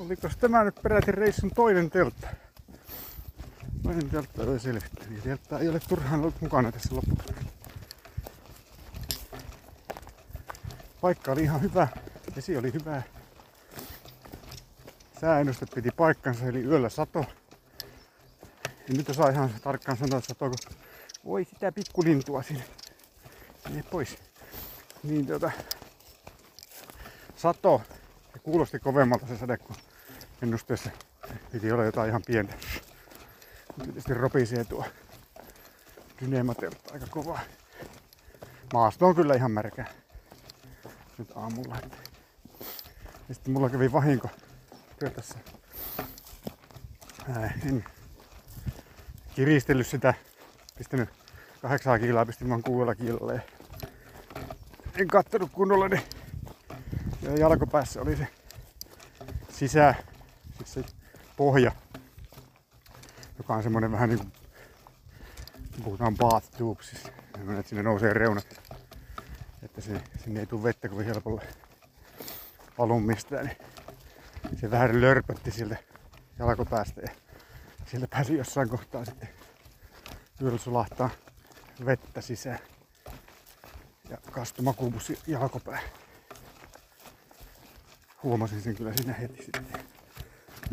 Oliko tämä nyt peräti reissun toinen teltta? Toinen teltta oli selvitty. Teltta ei ole turhaan ollut mukana tässä loppuun. Paikka oli ihan hyvä. Vesi oli hyvä. Sääennuste piti paikkansa, eli yöllä sato. Ja nyt osaa ihan tarkkaan sanoa, että satoako. Voi sitä pikkulintua sinne. Mene pois. Niin tota, sato. Kuulosti kovemmalta se sade, kun ennusteessa piti olla jotain ihan pientä. Mutta tietysti ropisee tuo dyneemateltta aika kovaa. Maasto on kyllä ihan märkä. Nyt aamulla. Ja sitten mulla kävi vahinko työ tässä. Ää, en kiristellyt sitä. Pistänyt kahdeksaa kiloa, pistin vaan kuudella kilolla. Ja en kattonut kunnolla, niin ja jalkopäässä oli se sisä, siis se pohja, joka on semmonen vähän niin kuin, puhutaan bath tubes, siis että sinne nousee reunat, että se, sinne ei tule vettä kovin helpolla valun mistään, niin se vähän lörpötti sieltä jalkopäästä ja sieltä pääsi jossain kohtaa sitten yöllä sulahtaa vettä sisään ja kastui makuupussi jalkopää. Huomasin sen kyllä sinne heti sitten.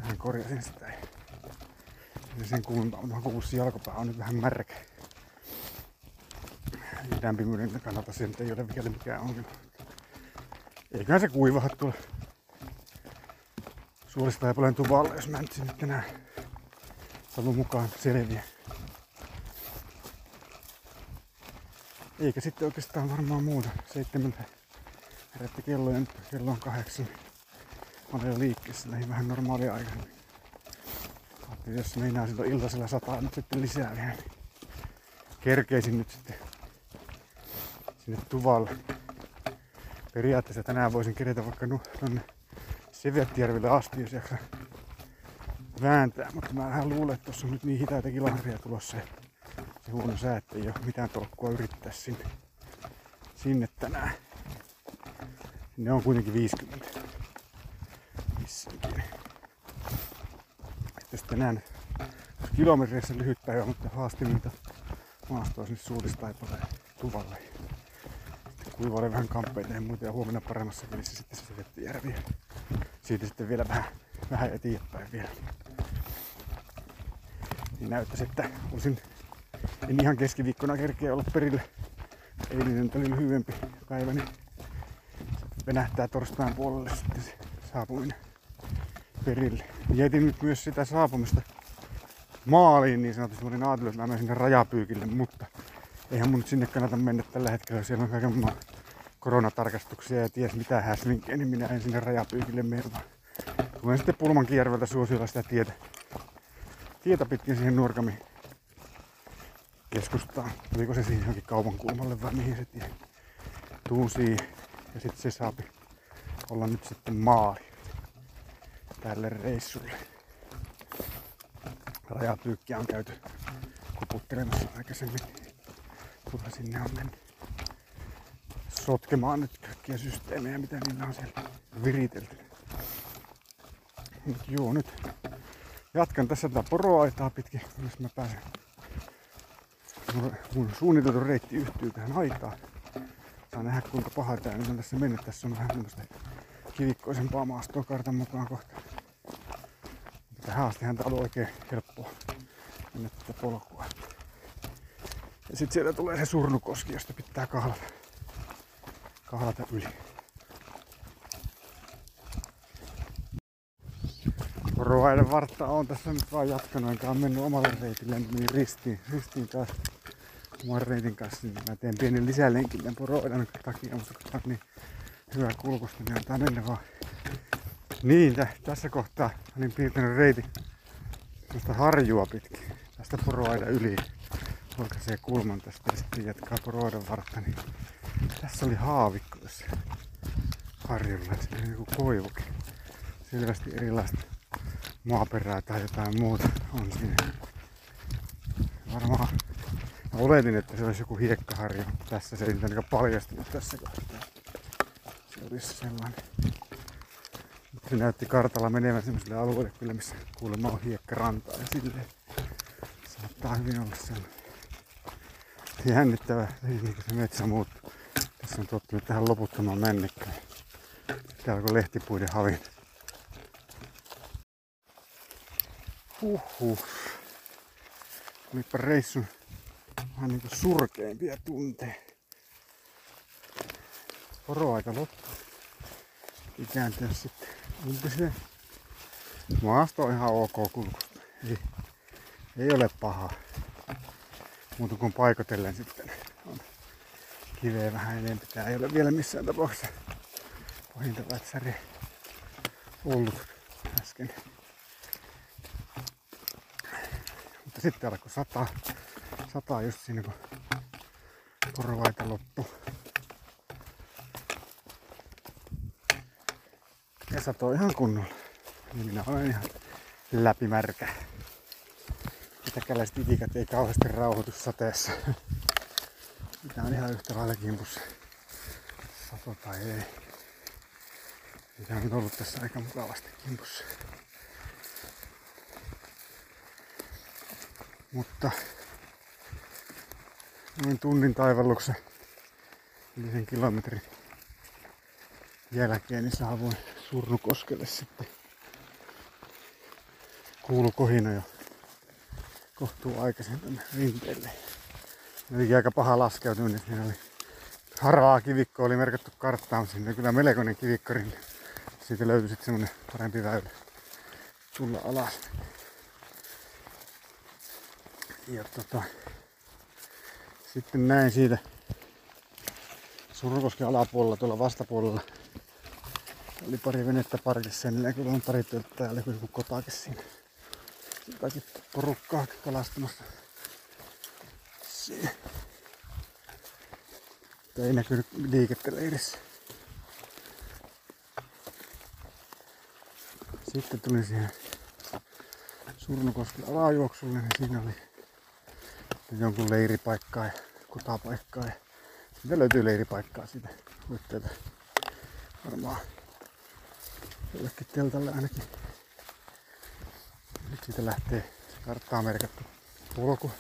Vähän korjasin sitä. Ja sen kuulun makuupussi jalkopää on nyt vähän märkä. Ja lämpimyyden kannalta se ei ole vielä mikään ongelma. Eiköhän se kuivaha tuolla suurista ja paljon tuvalle, jos mä nyt sinne tänään toivon mukaan selviä. Eikä sitten oikeastaan varmaan muuta. Seitsemältä herätti kello ja nyt kello on kahdeksan. Jo liikkeessä näihin vähän normaalia aikaa. Ajattelin, jos meinaa silloin iltasella sataa nyt sitten lisää vielä, niin kerkeisin nyt sitten sinne tuvalle. Periaatteessa tänään voisin kerätä vaikka nu, tonne Sevettijärvelle asti, jos jaksaa vääntää, mutta mä vähän luulen, että tuossa on nyt niin hitaita kilometriä tulossa ja se huono sää, että ei ole mitään tolkkua yrittää sinne, sinne tänään. Sinne on kuitenkin 50. Missäkin. Että sitten tänään kilometreissä lyhyt päivä, mutta haastiminta maastoa sinne suuristaipale tuvalle. Sitten kuivaille vähän kamppeita ja muita ja huomenna paremmassa kelissä sitten se Vettijärvi. Siitä sitten vielä vähän, vähän eteenpäin vielä. Niin näyttäisi, että olisin en ihan keskiviikkona kerkeä olla perille. Eilinen oli lyhyempi päivä, niin venähtää torstain puolelle sitten se saapuminen perille. Mietin nyt myös sitä saapumista maaliin niin sanotusti. Mä olin ajatellut, että mä menen sinne rajapyykille, mutta eihän mun nyt sinne kannata mennä tällä hetkellä. Siellä on kaiken maan koronatarkastuksia ja ties mitä häslinkiä, niin minä en sinne rajapyykille mene, vaan tulen sitten Pulman kierveltä suosiolla sitä tietä, tietä pitkin siihen Nuorgamiin keskustaan. Oliko se siihen johonkin kaupan kulmalle vai mihin se tie tuun siihen. Ja sitten se saapi olla nyt sitten maali tälle reissulle. Rajapyykkiä on käyty kuputtelemassa aikaisemmin. Turha sinne on mennyt sotkemaan nyt kaikkia systeemejä, mitä niillä on siellä viritelty. Mut joo, nyt jatkan tässä tätä poroaitaa pitkin, jos mä pääsen. Mun suunniteltu reitti yhtyy tähän aitaan. Saa nähdä kuinka paha tää nyt on tässä mennyt. Tässä on vähän semmoista kivikkoisempaa maastoa kartan mukaan kohta. Tähän astihan tää on oikein helppoa mennä tätä polkua. Ja sitten sieltä tulee se surnukoski, josta pitää kahlata, kahlata yli. Poroaiden vartta on tässä nyt vaan jatkanut, enkä on mennyt omalle reitille niin ristiin, ristiin taas oman reitin kanssa. Niin mä teen pienen lisälenkin tämän poroaidan takia, mutta kun on niin hyvä kulkusta, niin antaa mennä vaan. Niin, tä, tässä kohtaa olin piirtänyt reitin tästä harjua pitkin, tästä poroaidan yli. Polkaisee kulman tästä ja sitten jatkaa poroaidan vartta. Niin tässä oli haavikko tässä harjulla, se oli joku koivukin. Selvästi erilaista maaperää tai jotain muuta on siinä. Varmaan mä oletin, että se olisi joku hiekkaharju. Tässä se ei paljastunut tässä kohtaa. Se olisi sellainen. Se näytti kartalla menevän semmoiselle alueelle kyllä, missä kuulemma on hiekkarantaa ja silleen. Saattaa hyvin olla sellainen jännittävä, niin kuin se metsä muuttuu. Tässä on tottunut tähän loputtomaan männikkään. Täällä alkoi lehtipuiden havin. Huhhuh. Olipa reissun vähän niinku surkeimpia tunteja. Poroaika loppu. Ikääntyä sitten ympiseen. Maasto on ihan ok kulkusta. Ei, ei ole paha. Muuta kuin paikotellen sitten on kiveä vähän enemmän. Tää ei ole vielä missään tapauksessa pahinta vätsäriä ollut äsken. Mutta sitten alkoi sataa. Sataa just siinä kun porovaita loppu. Satoi ihan kunnolla. Niin minä olen ihan läpimärkä. Itäkäläiset itikat ei kauheasti rauhoitu sateessa. Mitä on ihan yhtä lailla kimpussa. Sato tai ei. Mitä on ollut tässä aika mukavasti kimpussa. Mutta noin tunnin taivalluksen yli sen kilometrin jälkeen niin saavuin Surnukoskelle sitten. Kuulu kohina jo kohtuu aikaisin tänne rinteelle. Oli aika paha laskeutuminen, siinä oli harvaa kivikko oli merkattu karttaan, sinne kyllä melkoinen kivikkari. Niin siitä löytyi sitten semmonen parempi väylä tulla alas. Ja tota, sitten näin siitä Surukosken alapuolella tuolla vastapuolella oli pari venettä parkissa ja kyllä on pari tölttää ja joku kotakin siinä. Jotakin porukkaa kalastamassa. Siinä. Ei näkynyt liikettä leirissä. Sitten tuli siihen Surnukosken alajuoksulle, niin siinä oli jonkun leiripaikkaa ja kotapaikkaa. Ja siitä löytyy leiripaikkaa siitä huitteelta. Varmaan jollekin teltalle ainakin. Nyt siitä lähtee karttaa merkattu polku.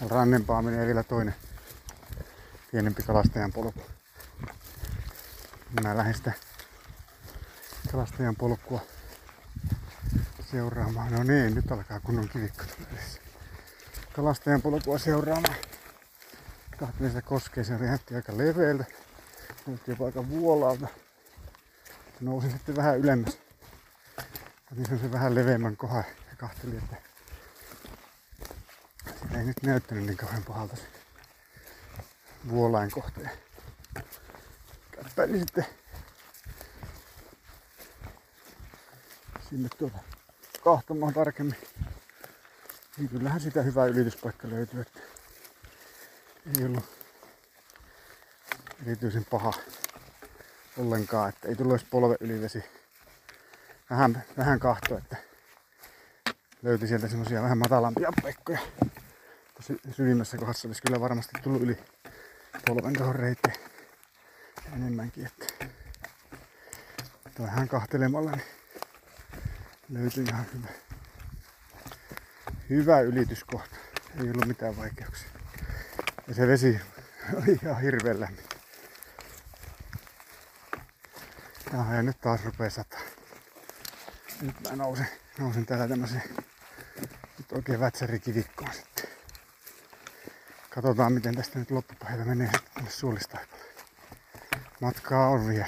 Ja rannempaa menee vielä toinen pienempi kalastajan polku. Mä lähden sitä kalastajan polkua seuraamaan. No niin, nyt alkaa kunnon kivikko Kalastajan polkua seuraamaan. Kahtelin sitä koskee, se räjähti aika leveältä. Näytti jopa aika vuolalta. Nousin sitten vähän ylemmäs. Otin sen vähän leveämmän kohan ja kahtelin, että sitä ei nyt näyttänyt niin kauhean pahalta se vuolain kohteen. Käppäilin sitten sinne tuota kahtomaan tarkemmin. Niin kyllähän sitä hyvää ylityspaikka löytyy, että ei ollut erityisen paha ollenkaan, että ei tullut polve ylivesi. Vähän, vähän kahto, että löytyi sieltä semmosia vähän matalampia paikkoja. Tosi syvimmässä kohdassa olisi kyllä varmasti tullut yli polven tuohon reiteen enemmänkin, että vähän kahtelemalla niin löytyi ihan hyvä, hyvä ylityskohta. Ei ollut mitään vaikeuksia. Ja se vesi oli ihan hirveän lämmin. Ja, ja nyt taas rupee sataa. Nyt mä nousen, nousen täällä tämmösen nyt oikein vätsärikivikkoon sitten. Katsotaan miten tästä nyt loppupäivä menee sitten suolistaipalle. Matkaa on vielä.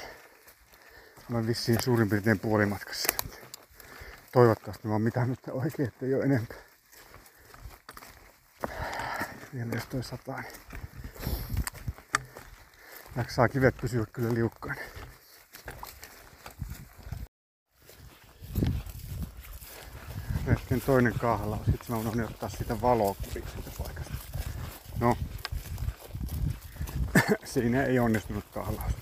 Olen vissiin suurin piirtein puolimatkassa. Toivottavasti mä oon mitannut oikein, ettei ole enempää. Vielä jos toi sataa, niin jaksaa kivet pysyä kyllä liukkaana. Hetken toinen kahla, sitten mä unohdin ottaa sitä valokuvia siitä paikasta. No, siinä ei onnistunut kahlaus.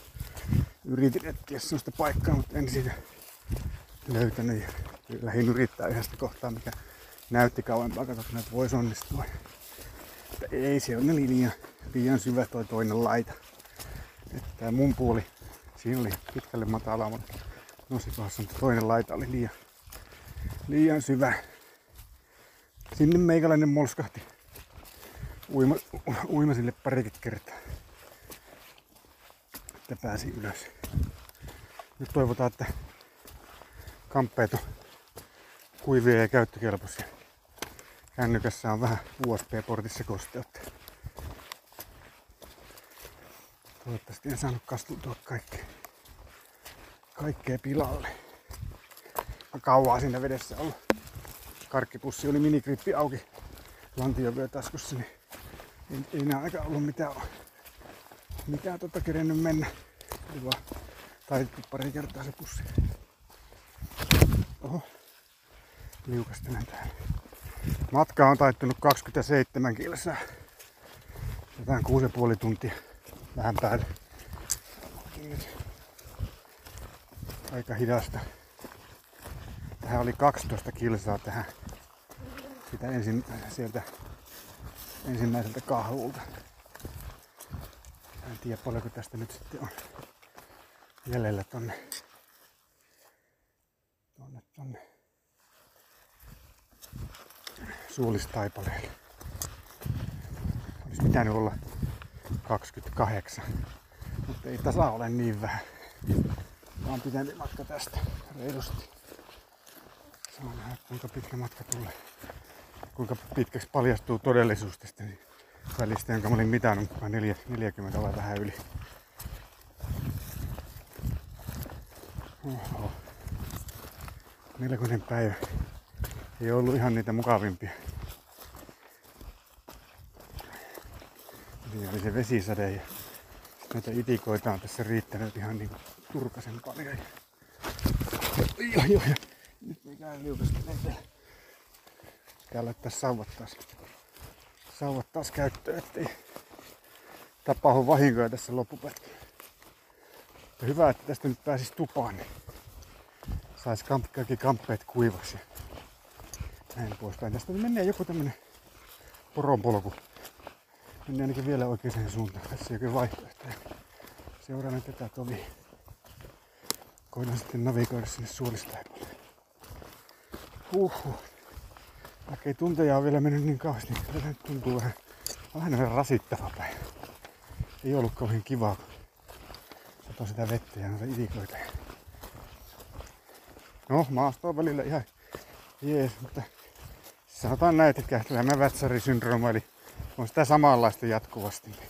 Yritin etsiä sellaista paikkaa, mutta en siitä löytänyt. Ja lähdin yrittää yhdestä kohtaa, mikä näytti kauempaa, katsotaan, että voisi onnistua. Mutta ei, se on liian, liian syvä toi toinen laita. Että mun puoli, siinä oli pitkälle matalaa, mutta No sit vaan toinen laita oli liian, liian syvä. Sinne meikäläinen molskahti uima, uima sille parikin kertaa. Että pääsi ylös. Nyt toivotaan, että kamppeet on kuivia ja käyttökelpoisia. Kännykässä on vähän USB-portissa kosteutta. Toivottavasti en saanut kasteltua kaikkea, kaikkea pilalle. Kauaa siinä vedessä ollut. Karkkipussi oli minikrippi auki lantiovyö taskussa, niin ei, ei enää aika ollut mitään, mitään tota kerennyt mennä. Oli vaan taitettu pari kertaa se pussi. Oho, liukastelen täällä. Matka on taittunut 27 kilsaa. Jotain 6,5 tuntia vähän päälle. Aika hidasta. Tähän oli 12 kilsaa tähän sitä ensin, sieltä ensimmäiseltä kahvulta. En tiedä paljonko tästä nyt sitten on jäljellä tonne, tonne, tonne suolistaipaleelle. Olisi pitänyt olla 28, mutta ei tasa ole niin vähän. Vaan pitempi matka tästä reilusti. Saa nähdä kuinka pitkä matka tulee. Kuinka pitkäksi paljastuu todellisuus tästä välistä, jonka mä olin mitannut 40 vai vähän yli. Oho. Melkoinen päivä. Ei ollut ihan niitä mukavimpia. Siinä oli se vesisade ja näitä itikoita on tässä riittänyt ihan niinku turkasen paljon. Joo, joo, joo. Mikään liukastelee täällä. Pitää laittaa sauvat taas, sauvat taas käyttöön, ettei tapahdu vahinkoja tässä loppupätkällä. Hyvä, että tästä nyt pääsis tupaan, niin sais kamp- kaikki kamppeet kuivaksi. Näin poispäin. Tästä menee joku tämmönen poronpolku. Mennään ainakin vielä oikeaan suuntaan. Tässä jokin vaihtoehto. Seuraan tätä tovi. Koitan sitten navigoida sinne suolistaipalle. Huhhuh. Vaikka ei tunteja ole vielä mennyt niin kauheasti, niin kyllä nyt tuntuu vähän, vähän rasittava päivä. Ei ollut kauhean kivaa, kun satoi sitä vettä ja noita itikoita. No, maasto on välillä ihan jees, mutta sanotaan näin, että kähtälämä vätsärisyndrooma, eli on sitä samanlaista jatkuvasti. Niin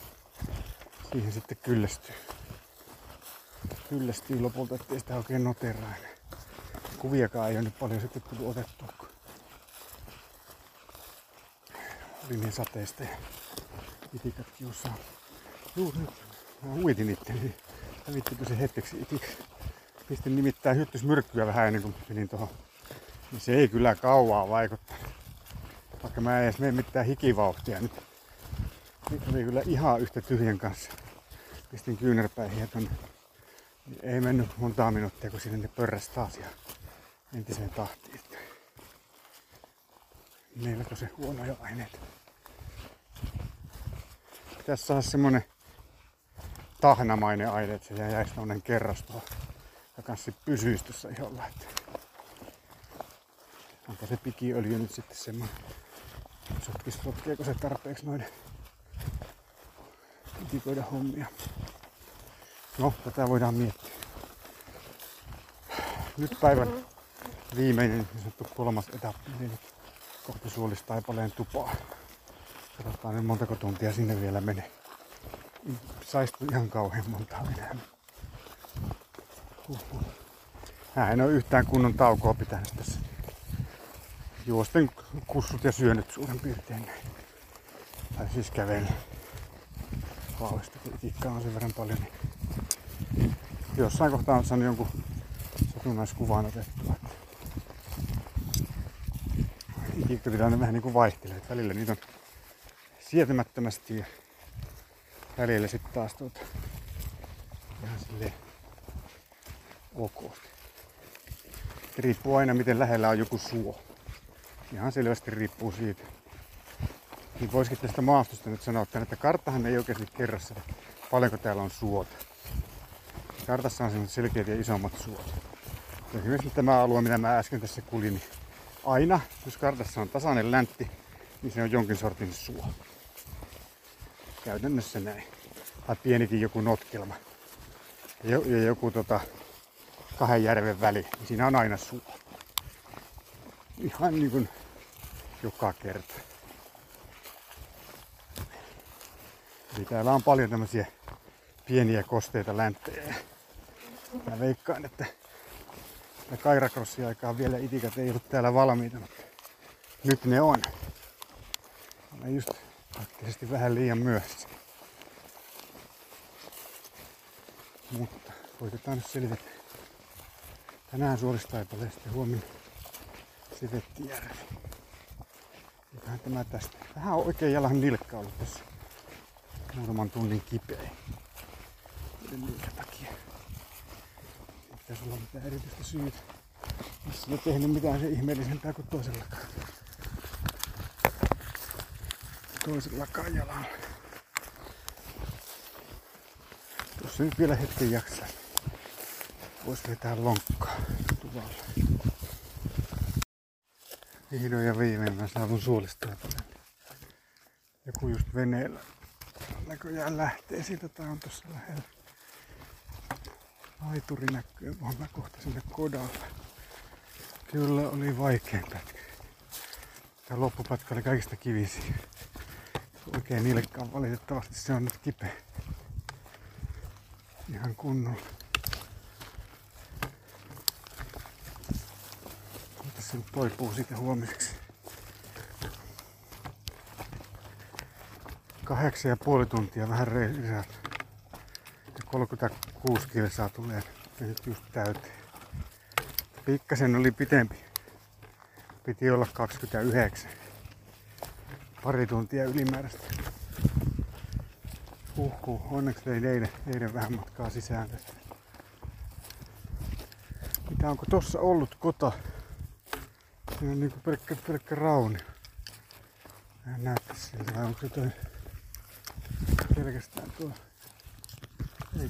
siihen sitten kyllästyy. Kyllästyy lopulta, ettei sitä oikein noteraa Kuviakaan ei ole nyt paljon sitten tullut otettua. Oli niin sateista ja itikat kiusaa. Juu, nyt mä uitin itteni. Hävittipä se hetkeksi itik. Pistin nimittäin hyttysmyrkkyä vähän ennen kuin menin tuohon. Niin se ei kyllä kauaa vaikuttanut. Vaikka mä en edes mene mitään hikivauhtia nyt. Nyt oli kyllä ihan yhtä tyhjän kanssa. Pistin kyynärpäihin ja tonne. Niin ei mennyt montaa minuuttia, kun sinne pörräsi taas ja entiseen tahtiin. Meillä se huonoja aineita. Pitäisi saada semmonen tahnamainen aine, että se jäisi semmonen kerras tuohon. Ja kanssa pysyisi tuossa ihan että onko se pikiöljy nyt sitten semmoinen sotkis, sotkeeko se tarpeeksi noiden itikoida hommia. No, tätä voidaan miettiä. Nyt päivän viimeinen niin sanottu kolmas etappi, eli kohti Suolistaipaleen tupaa. Katsotaan nyt montako tuntia sinne vielä menee. Saistu ihan kauhean monta enää. Huhhuh. Mä en ole yhtään kunnon taukoa pitänyt tässä. Juosten kussut ja syönyt suurin piirtein. Tai siis kävellä. Vaalista politiikkaa on sen verran paljon, niin jossain kohtaa on saanut jonkun satunnaiskuvan otettua. Ikikkatilanne vähän niin kuin vaihtelee. Välillä niitä on sietämättömästi ja välillä sitten taas tuota, ihan silleen ok. Riippuu aina miten lähellä on joku suo. Ihan selvästi riippuu siitä. Niin voisikin tästä maastosta nyt sanoa, että karttahan ei oikeasti kerro sitä, paljonko täällä on suota. Kartassa on selkeät ja isommat suot. Esimerkiksi tämä alue, mitä mä äsken tässä kulin, niin aina, jos kartassa on tasainen läntti, niin se on jonkin sortin suo. Käytännössä näin. Tai pienikin joku notkelma. Ja, ja joku tota, kahden järven väli, niin siinä on aina suo. Ihan niin kuin joka kerta. Eli täällä on paljon tämmöisiä pieniä kosteita länttejä. Mä veikkaan, että Kairakrossin aikaan vielä itikat ei ollut täällä valmiita, mutta nyt ne on. Olen just praktisesti vähän liian myöhässä. Mutta koitetaan nyt selitetä. Tänään suoristaipale sitten huomenna Sivettijärvi. Eiköhän tämä tästä. Vähän on oikein jalan nilkka ollut tässä muutaman tunnin kipeä. Olla mitään erityistä syytä. Missä ei tehnyt mitään se ihmeellisempää kuin toisellakaan. Toisellakaan jalalla. Tuossa nyt vielä hetken jaksaa. Vois vetää lonkkaa tuvalla. Vihdoin ja viimein mä saavun suolistaa Joku just veneellä näköjään lähtee siitä, tää on tossa lähellä. Laituri näkyy, vaan mä kohta sinne kodalle. Kyllä oli vaikein pätkä. Tämä loppupätkä oli kaikista kivisi. Oikein nilkkaan valitettavasti se on nyt kipeä. Ihan kunnolla. Mutta se nyt toipuu sitten huomiseksi. Kahdeksan ja puoli tuntia vähän lisää. Ja 36 kilsaa tulee nyt just täyteen. Pikkasen oli pitempi. Piti olla 29. Pari tuntia ylimääräistä. Huhhuh, onneksi tein eilen, eilen vähän matkaa sisään tästä. Mitä onko tossa ollut kota? Siinä on niinku pelkkä, pelkkä rauni. Vähän näyttää siltä, vai onko se toi pelkästään tuo. Ei.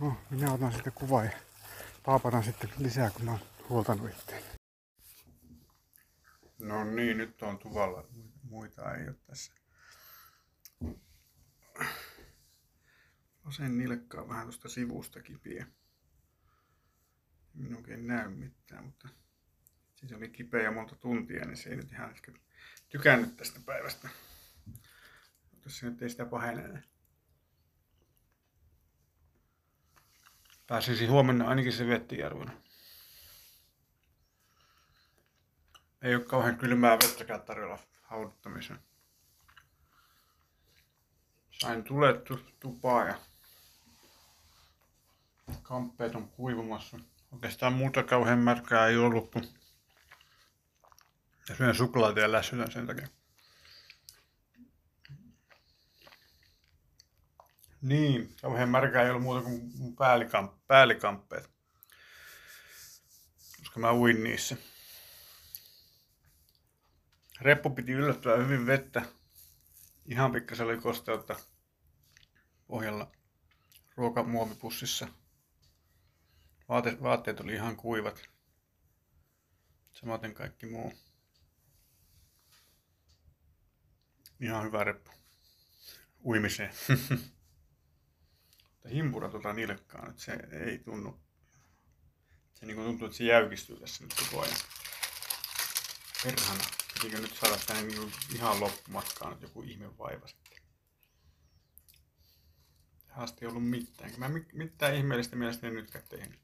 No, minä otan sitten kuvaa ja paapataan sitten lisää, kun mä oon huoltanut itteen. No niin, nyt on tuvalla. Muita ei ole tässä. Vasen nilkka on vähän tuosta sivusta kipiä. Minun oikein näy mitään, mutta siis oli kipeä monta tuntia, niin se ei nyt ihan ehkä tykännyt tästä päivästä. Tässä nyt ei sitä pahene. Pääsisi huomenna ainakin se Vettijärvellä. Ei ole kauhean kylmää vettäkään tarjolla hauduttamiseen. Sain tulettu tupaa ja kamppeet on kuivumassa. Oikeastaan muuta kauhean märkää ei ollut, kun ja syön suklaata ja lässytän sen takia. Niin, kauhean märkää ei ollut muuta kuin päällikamp- päälikamppeet. Koska mä uin niissä. Reppu piti yllättävän hyvin vettä. Ihan pikkasen oli kosteutta pohjalla ruokamuovipussissa. Vaate, vaatteet oli ihan kuivat. Samaten kaikki muu. Ihan hyvä reppu. Uimiseen. himpura tuota nilkkaan, että se ei tunnu. Se niin tuntuu, että se jäykistyy tässä nyt koko ajan. Perhana. Pitikö nyt saada tänne niin ihan loppumatkaan nyt joku ihme vaiva sitten. Tähän ei ollut mitään. Mä mitään ihmeellistä mielestäni nytkään tehnyt.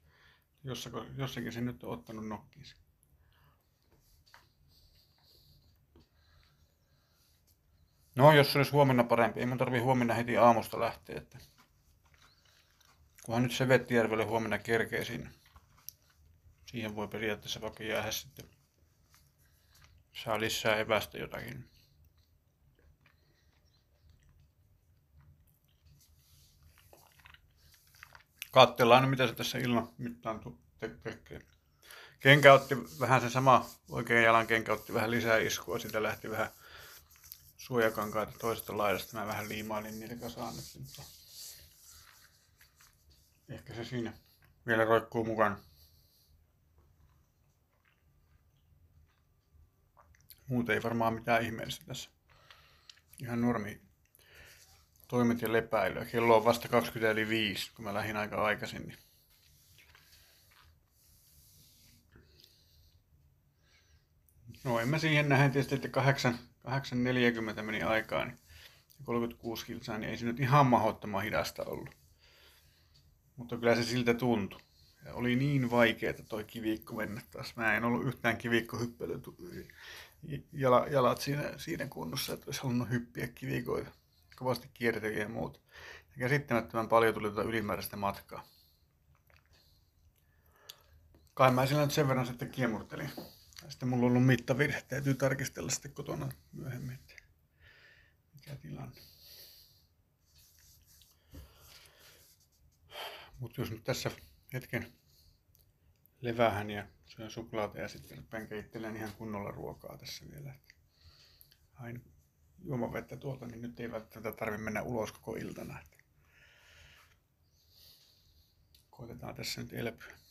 Jossakin, jossakin se nyt on ottanut nokkiinsa. No, jos se olisi huomenna parempi. Ei mun tarvii huomenna heti aamusta lähteä. Että... Kunhan nyt se Vettijärvelle huomenna kerkee sinne. Siihen voi periaatteessa vaikka jäädä sitten. Saa lisää evästä jotakin. Katsellaan mitä se tässä ilman mittaan tekee. Kenkä otti vähän sen sama, oikein jalan kenkä otti vähän lisää iskua, siitä lähti vähän suojakankaita toisesta laidasta. Mä vähän liimailin niitä kasaan nyt. Ehkä se siinä vielä roikkuu mukana. Muuten ei varmaan mitään ihmeellistä tässä. Ihan normi toimet ja lepäilyä. Kello on vasta 25, kun mä lähdin aika aikaisin. Niin No en mä siihen nähden tietysti, että 8, 8.40 meni aikaa, niin 36 kilsaa, niin ei se nyt ihan mahdottoman hidasta ollut. Mutta kyllä se siltä tuntui. Ja oli niin vaikeaa toi kivikko mennä taas. Mä en ollut yhtään kivikkohyppely jala, jalat siinä, siinä kunnossa, että olisi halunnut hyppiä kivikoita. Kovasti kierteliä ja muuta. Ja käsittämättömän paljon tuli tuota ylimääräistä matkaa. Kai mä sillä nyt sen verran sitten kiemurtelin. Sitten mulla on ollut mittavirhe. Täytyy tarkistella sitten kotona myöhemmin, että mikä tilanne. Mutta jos nyt tässä hetken levähän ja syön suklaata ja sitten rupean keittelen ihan kunnolla ruokaa tässä vielä. Hain juomavettä tuolta, niin nyt ei välttämättä tarvitse mennä ulos koko iltana. Koitetaan tässä nyt elpyä.